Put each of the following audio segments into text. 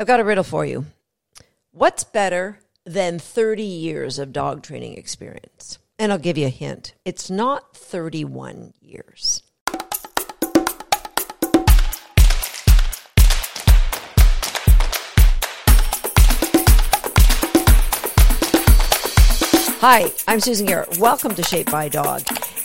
I've got a riddle for you. What's better than 30 years of dog training experience? And I'll give you a hint it's not 31 years. Hi, I'm Susan Garrett. Welcome to Shaped by Dog.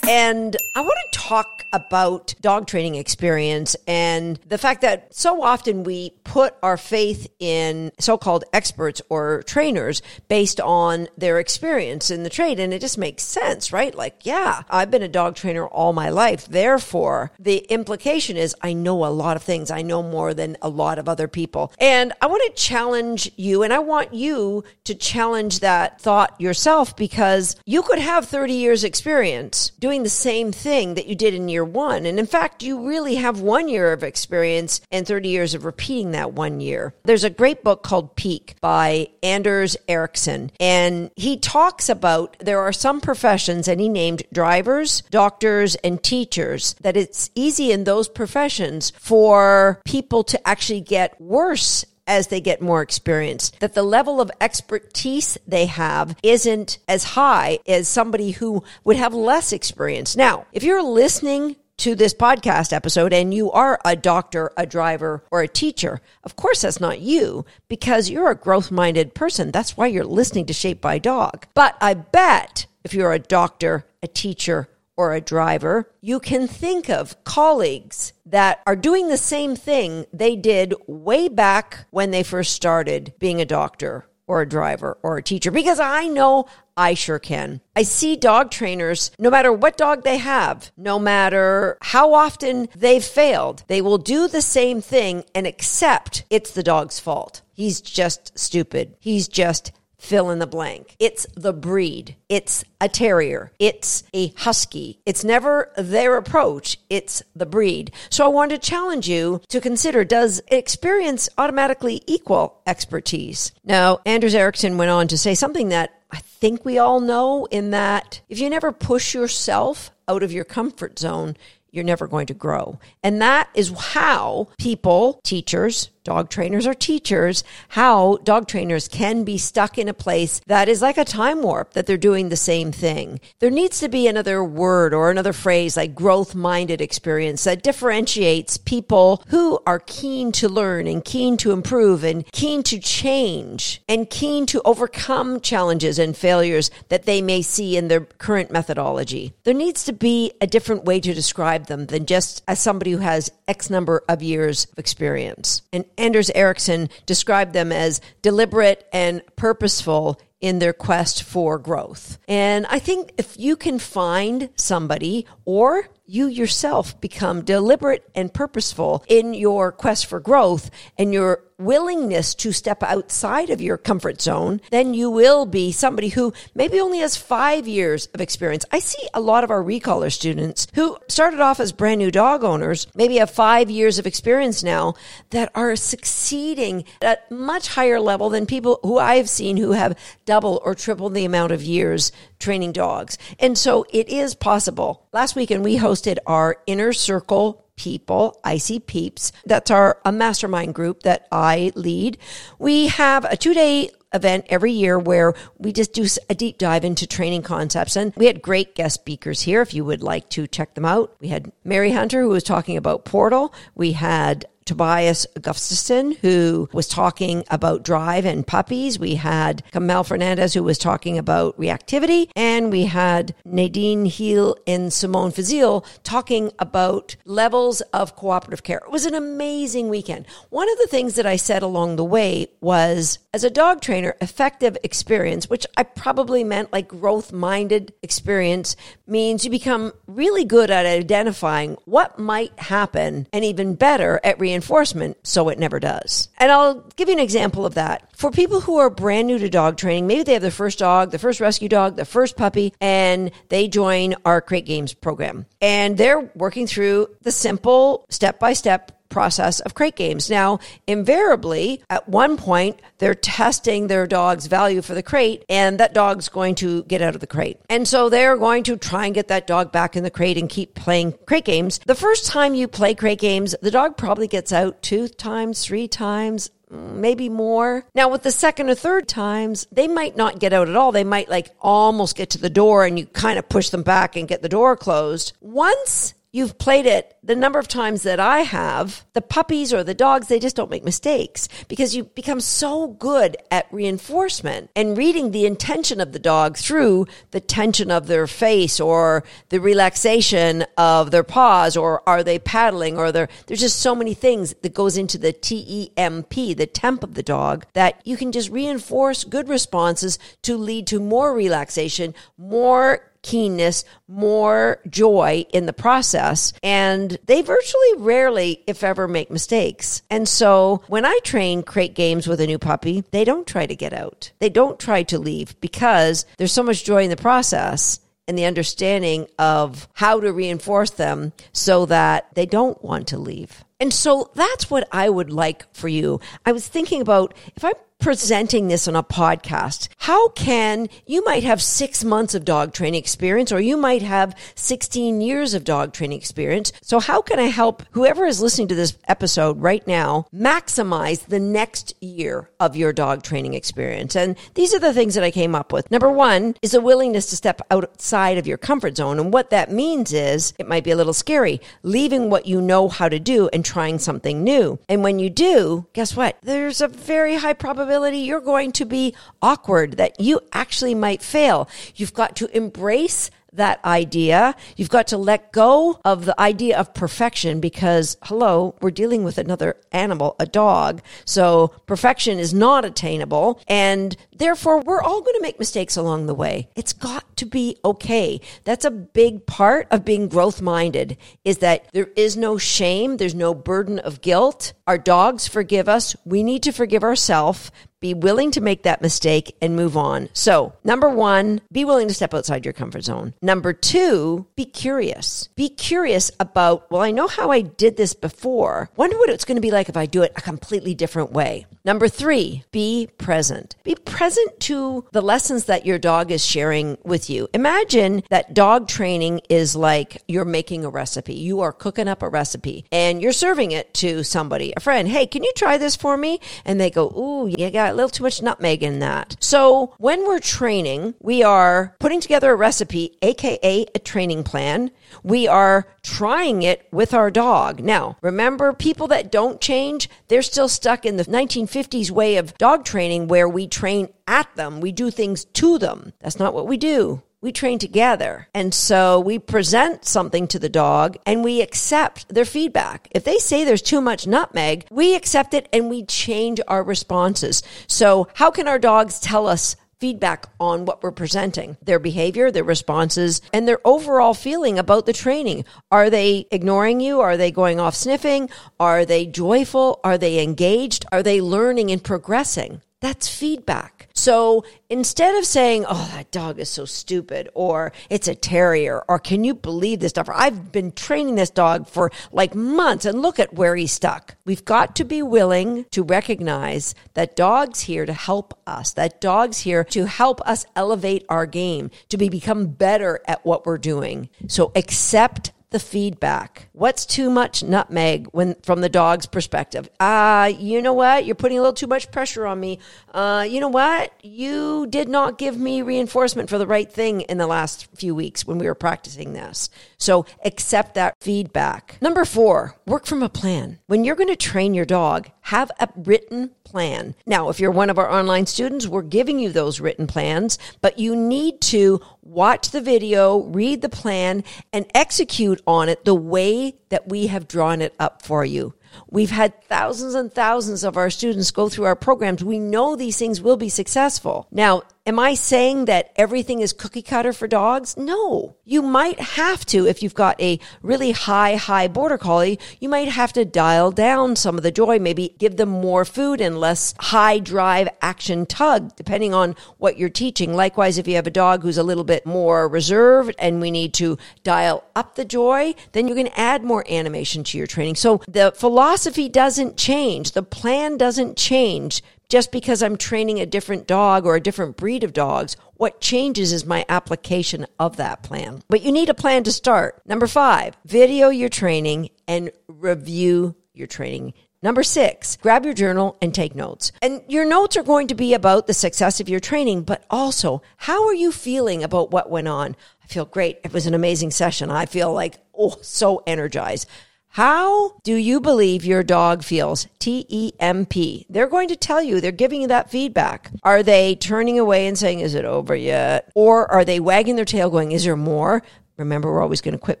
And I want to talk about dog training experience and the fact that so often we put our faith in so-called experts or trainers based on their experience in the trade. And it just makes sense, right? Like, yeah, I've been a dog trainer all my life. Therefore, the implication is I know a lot of things. I know more than a lot of other people. And I want to challenge you and I want you to challenge that thought yourself because you could have 30 years experience doing doing the same thing that you did in year one. And in fact, you really have one year of experience and 30 years of repeating that one year. There's a great book called Peak by Anders Ericsson. And he talks about there are some professions, and he named drivers, doctors, and teachers, that it's easy in those professions for people to actually get worse as they get more experience, that the level of expertise they have isn't as high as somebody who would have less experience. Now, if you're listening to this podcast episode and you are a doctor, a driver, or a teacher, of course that's not you because you're a growth minded person. That's why you're listening to Shaped by Dog. But I bet if you're a doctor, a teacher, or a driver, you can think of colleagues that are doing the same thing they did way back when they first started being a doctor or a driver or a teacher because I know I sure can. I see dog trainers, no matter what dog they have, no matter how often they've failed, they will do the same thing and accept it's the dog's fault. He's just stupid. He's just fill in the blank. It's the breed. It's a terrier. It's a husky. It's never their approach. It's the breed. So I want to challenge you to consider does experience automatically equal expertise? Now, Anders Ericsson went on to say something that I think we all know in that if you never push yourself out of your comfort zone, you're never going to grow. And that is how people, teachers, dog trainers or teachers, how dog trainers can be stuck in a place that is like a time warp, that they're doing the same thing. There needs to be another word or another phrase like growth minded experience that differentiates people who are keen to learn and keen to improve and keen to change and keen to overcome challenges and failures that they may see in their current methodology. There needs to be a different way to describe them than just as somebody who has X number of years of experience. And Anders Ericsson described them as deliberate and purposeful in their quest for growth. And I think if you can find somebody or you yourself become deliberate and purposeful in your quest for growth and your willingness to step outside of your comfort zone, then you will be somebody who maybe only has five years of experience. I see a lot of our recaller students who started off as brand new dog owners, maybe have five years of experience now that are succeeding at much higher level than people who I've seen who have double or triple the amount of years training dogs. And so it is possible. Last weekend we hosted our inner circle people, IC Peeps. That's our a mastermind group that I lead. We have a two day event every year where we just do a deep dive into training concepts. And we had great guest speakers here if you would like to check them out. We had Mary Hunter, who was talking about Portal. We had Tobias Gustafson, who was talking about drive and puppies. We had Kamal Fernandez, who was talking about reactivity. And we had Nadine Heel and Simone Fazil talking about levels of cooperative care. It was an amazing weekend. One of the things that I said along the way was as a dog trainer, effective experience, which I probably meant like growth minded experience, means you become really good at identifying what might happen and even better at reinforcing reinforcement so it never does. And I'll give you an example of that. For people who are brand new to dog training, maybe they have their first dog, the first rescue dog, the first puppy, and they join our Crate Games program. And they're working through the simple step by step process of crate games. Now, invariably, at one point, they're testing their dog's value for the crate, and that dog's going to get out of the crate. And so they're going to try and get that dog back in the crate and keep playing crate games. The first time you play crate games, the dog probably gets out two times, three times, maybe more. Now, with the second or third times, they might not get out at all. They might like almost get to the door and you kind of push them back and get the door closed. Once you've played it the number of times that I have, the puppies or the dogs, they just don't make mistakes because you become so good at reinforcement and reading the intention of the dog through the tension of their face or the relaxation of their paws or are they paddling or there's just so many things that goes into the TEMP, the temp of the dog that you can just reinforce good responses to lead to more relaxation, more keenness, more joy in the process. And they virtually rarely, if ever, make mistakes. And so when I train crate games with a new puppy, they don't try to get out. They don't try to leave because there's so much joy in the process and the understanding of how to reinforce them so that they don't want to leave. And so that's what I would like for you. I was thinking about if I'm presenting this on a podcast, how can you might have six months of dog training experience or you might have 16 years of dog training experience. So how can I help whoever is listening to this episode right now maximize the next year of your dog training experience? And these are the things that I came up with. Number one is a willingness to step outside of your comfort zone. And what that means is it might be a little scary, leaving what you know how to do and trying something new. And when you do, guess what? There's a very high probability probability you're going to be awkward, that you actually might fail. You've got to embrace that idea. You've got to let go of the idea of perfection because, hello, we're dealing with another animal, a dog. So perfection is not attainable. And therefore, we're all going to make mistakes along the way. It's got to be okay. That's a big part of being growth minded is that there is no shame. There's no burden of guilt. Our dogs forgive us. We need to forgive ourselves be willing to make that mistake and move on. So, number one, be willing to step outside your comfort zone. Number two, be curious. Be curious about, well, I know how I did this before. Wonder what it's going to be like if I do it a completely different way. Number three, be present. Be present to the lessons that your dog is sharing with you. Imagine that dog training is like you're making a recipe. You are cooking up a recipe and you're serving it to somebody, a friend. Hey, can you try this for me? And they go, Ooh, you got a little too much nutmeg in that. So when we're training, we are putting together a recipe, AKA a training plan. We are trying it with our dog. Now, remember people that don't change, they're still stuck in the 1950s way of dog training where we train at them. We do things to them. That's not what we do we train together. And so we present something to the dog and we accept their feedback. If they say there's too much nutmeg, we accept it and we change our responses. So how can our dogs tell us feedback on what we're presenting, their behavior, their responses, and their overall feeling about the training. Are they ignoring you? Are they going off sniffing? Are they joyful? Are they engaged? Are they learning and progressing? That's feedback. So instead of saying, oh, that dog is so stupid, or it's a terrier, or can you believe this? Or I've been training this dog for like months and look at where he's stuck. We've got to be willing to recognize that dog's here to help us, that dog's here to help us elevate our game, to be, become better at what we're doing. So accept the feedback. What's too much nutmeg when from the dog's perspective? Uh, you know what? You're putting a little too much pressure on me. Uh, you know what? You did not give me reinforcement for the right thing in the last few weeks when we were practicing this. So accept that feedback. Number four, work from a plan. When you're going to train your dog, have a written plan. Now, if you're one of our online students, we're giving you those written plans, but you need to watch the video, read the plan, and execute on it the way that we have drawn it up for you. We've had thousands and thousands of our students go through our programs. We know these things will be successful. Now, Am I saying that everything is cookie cutter for dogs? No. You might have to, if you've got a really high, high border collie, you might have to dial down some of the joy, maybe give them more food and less high drive action tug, depending on what you're teaching. Likewise, if you have a dog who's a little bit more reserved and we need to dial up the joy, then you can add more animation to your training. So the philosophy doesn't change. The plan doesn't change just because I'm training a different dog or a different breed of dogs. What changes is my application of that plan. But you need a plan to start. Number five, video your training and review your training. Number six, grab your journal and take notes. And your notes are going to be about the success of your training, but also how are you feeling about what went on? I feel great. It was an amazing session. I feel like, oh, so energized. How do you believe your dog feels? T E M P. They're going to tell you, they're giving you that feedback. Are they turning away and saying, Is it over yet? Or are they wagging their tail going, Is there more? Remember, we're always going to quit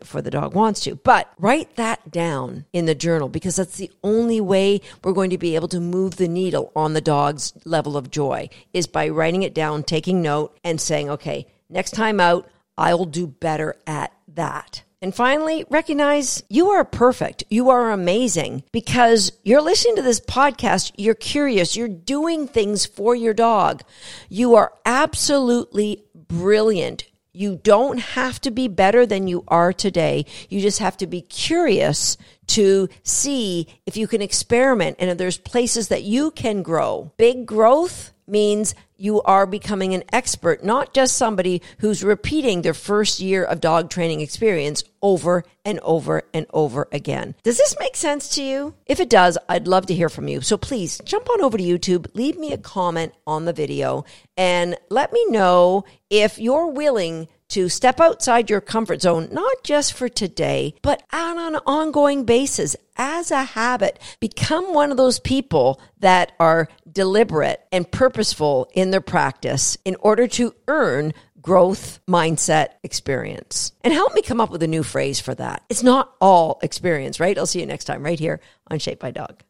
before the dog wants to. But write that down in the journal because that's the only way we're going to be able to move the needle on the dog's level of joy is by writing it down, taking note, and saying, okay, next time out, I'll do better at that. And finally, recognize you are perfect. You are amazing because you're listening to this podcast. You're curious. You're doing things for your dog. You are absolutely brilliant. You don't have to be better than you are today. You just have to be curious to see if you can experiment and if there's places that you can grow. Big growth means you are becoming an expert, not just somebody who's repeating their first year of dog training experience over and over and over again. Does this make sense to you? If it does, I'd love to hear from you. So please jump on over to YouTube, leave me a comment on the video, and let me know if you're willing to step outside your comfort zone, not just for today, but on an ongoing basis as a habit. Become one of those people that are deliberate and purposeful in their practice in order to earn growth mindset experience. And help me come up with a new phrase for that. It's not all experience, right? I'll see you next time right here on Shaped by Dog.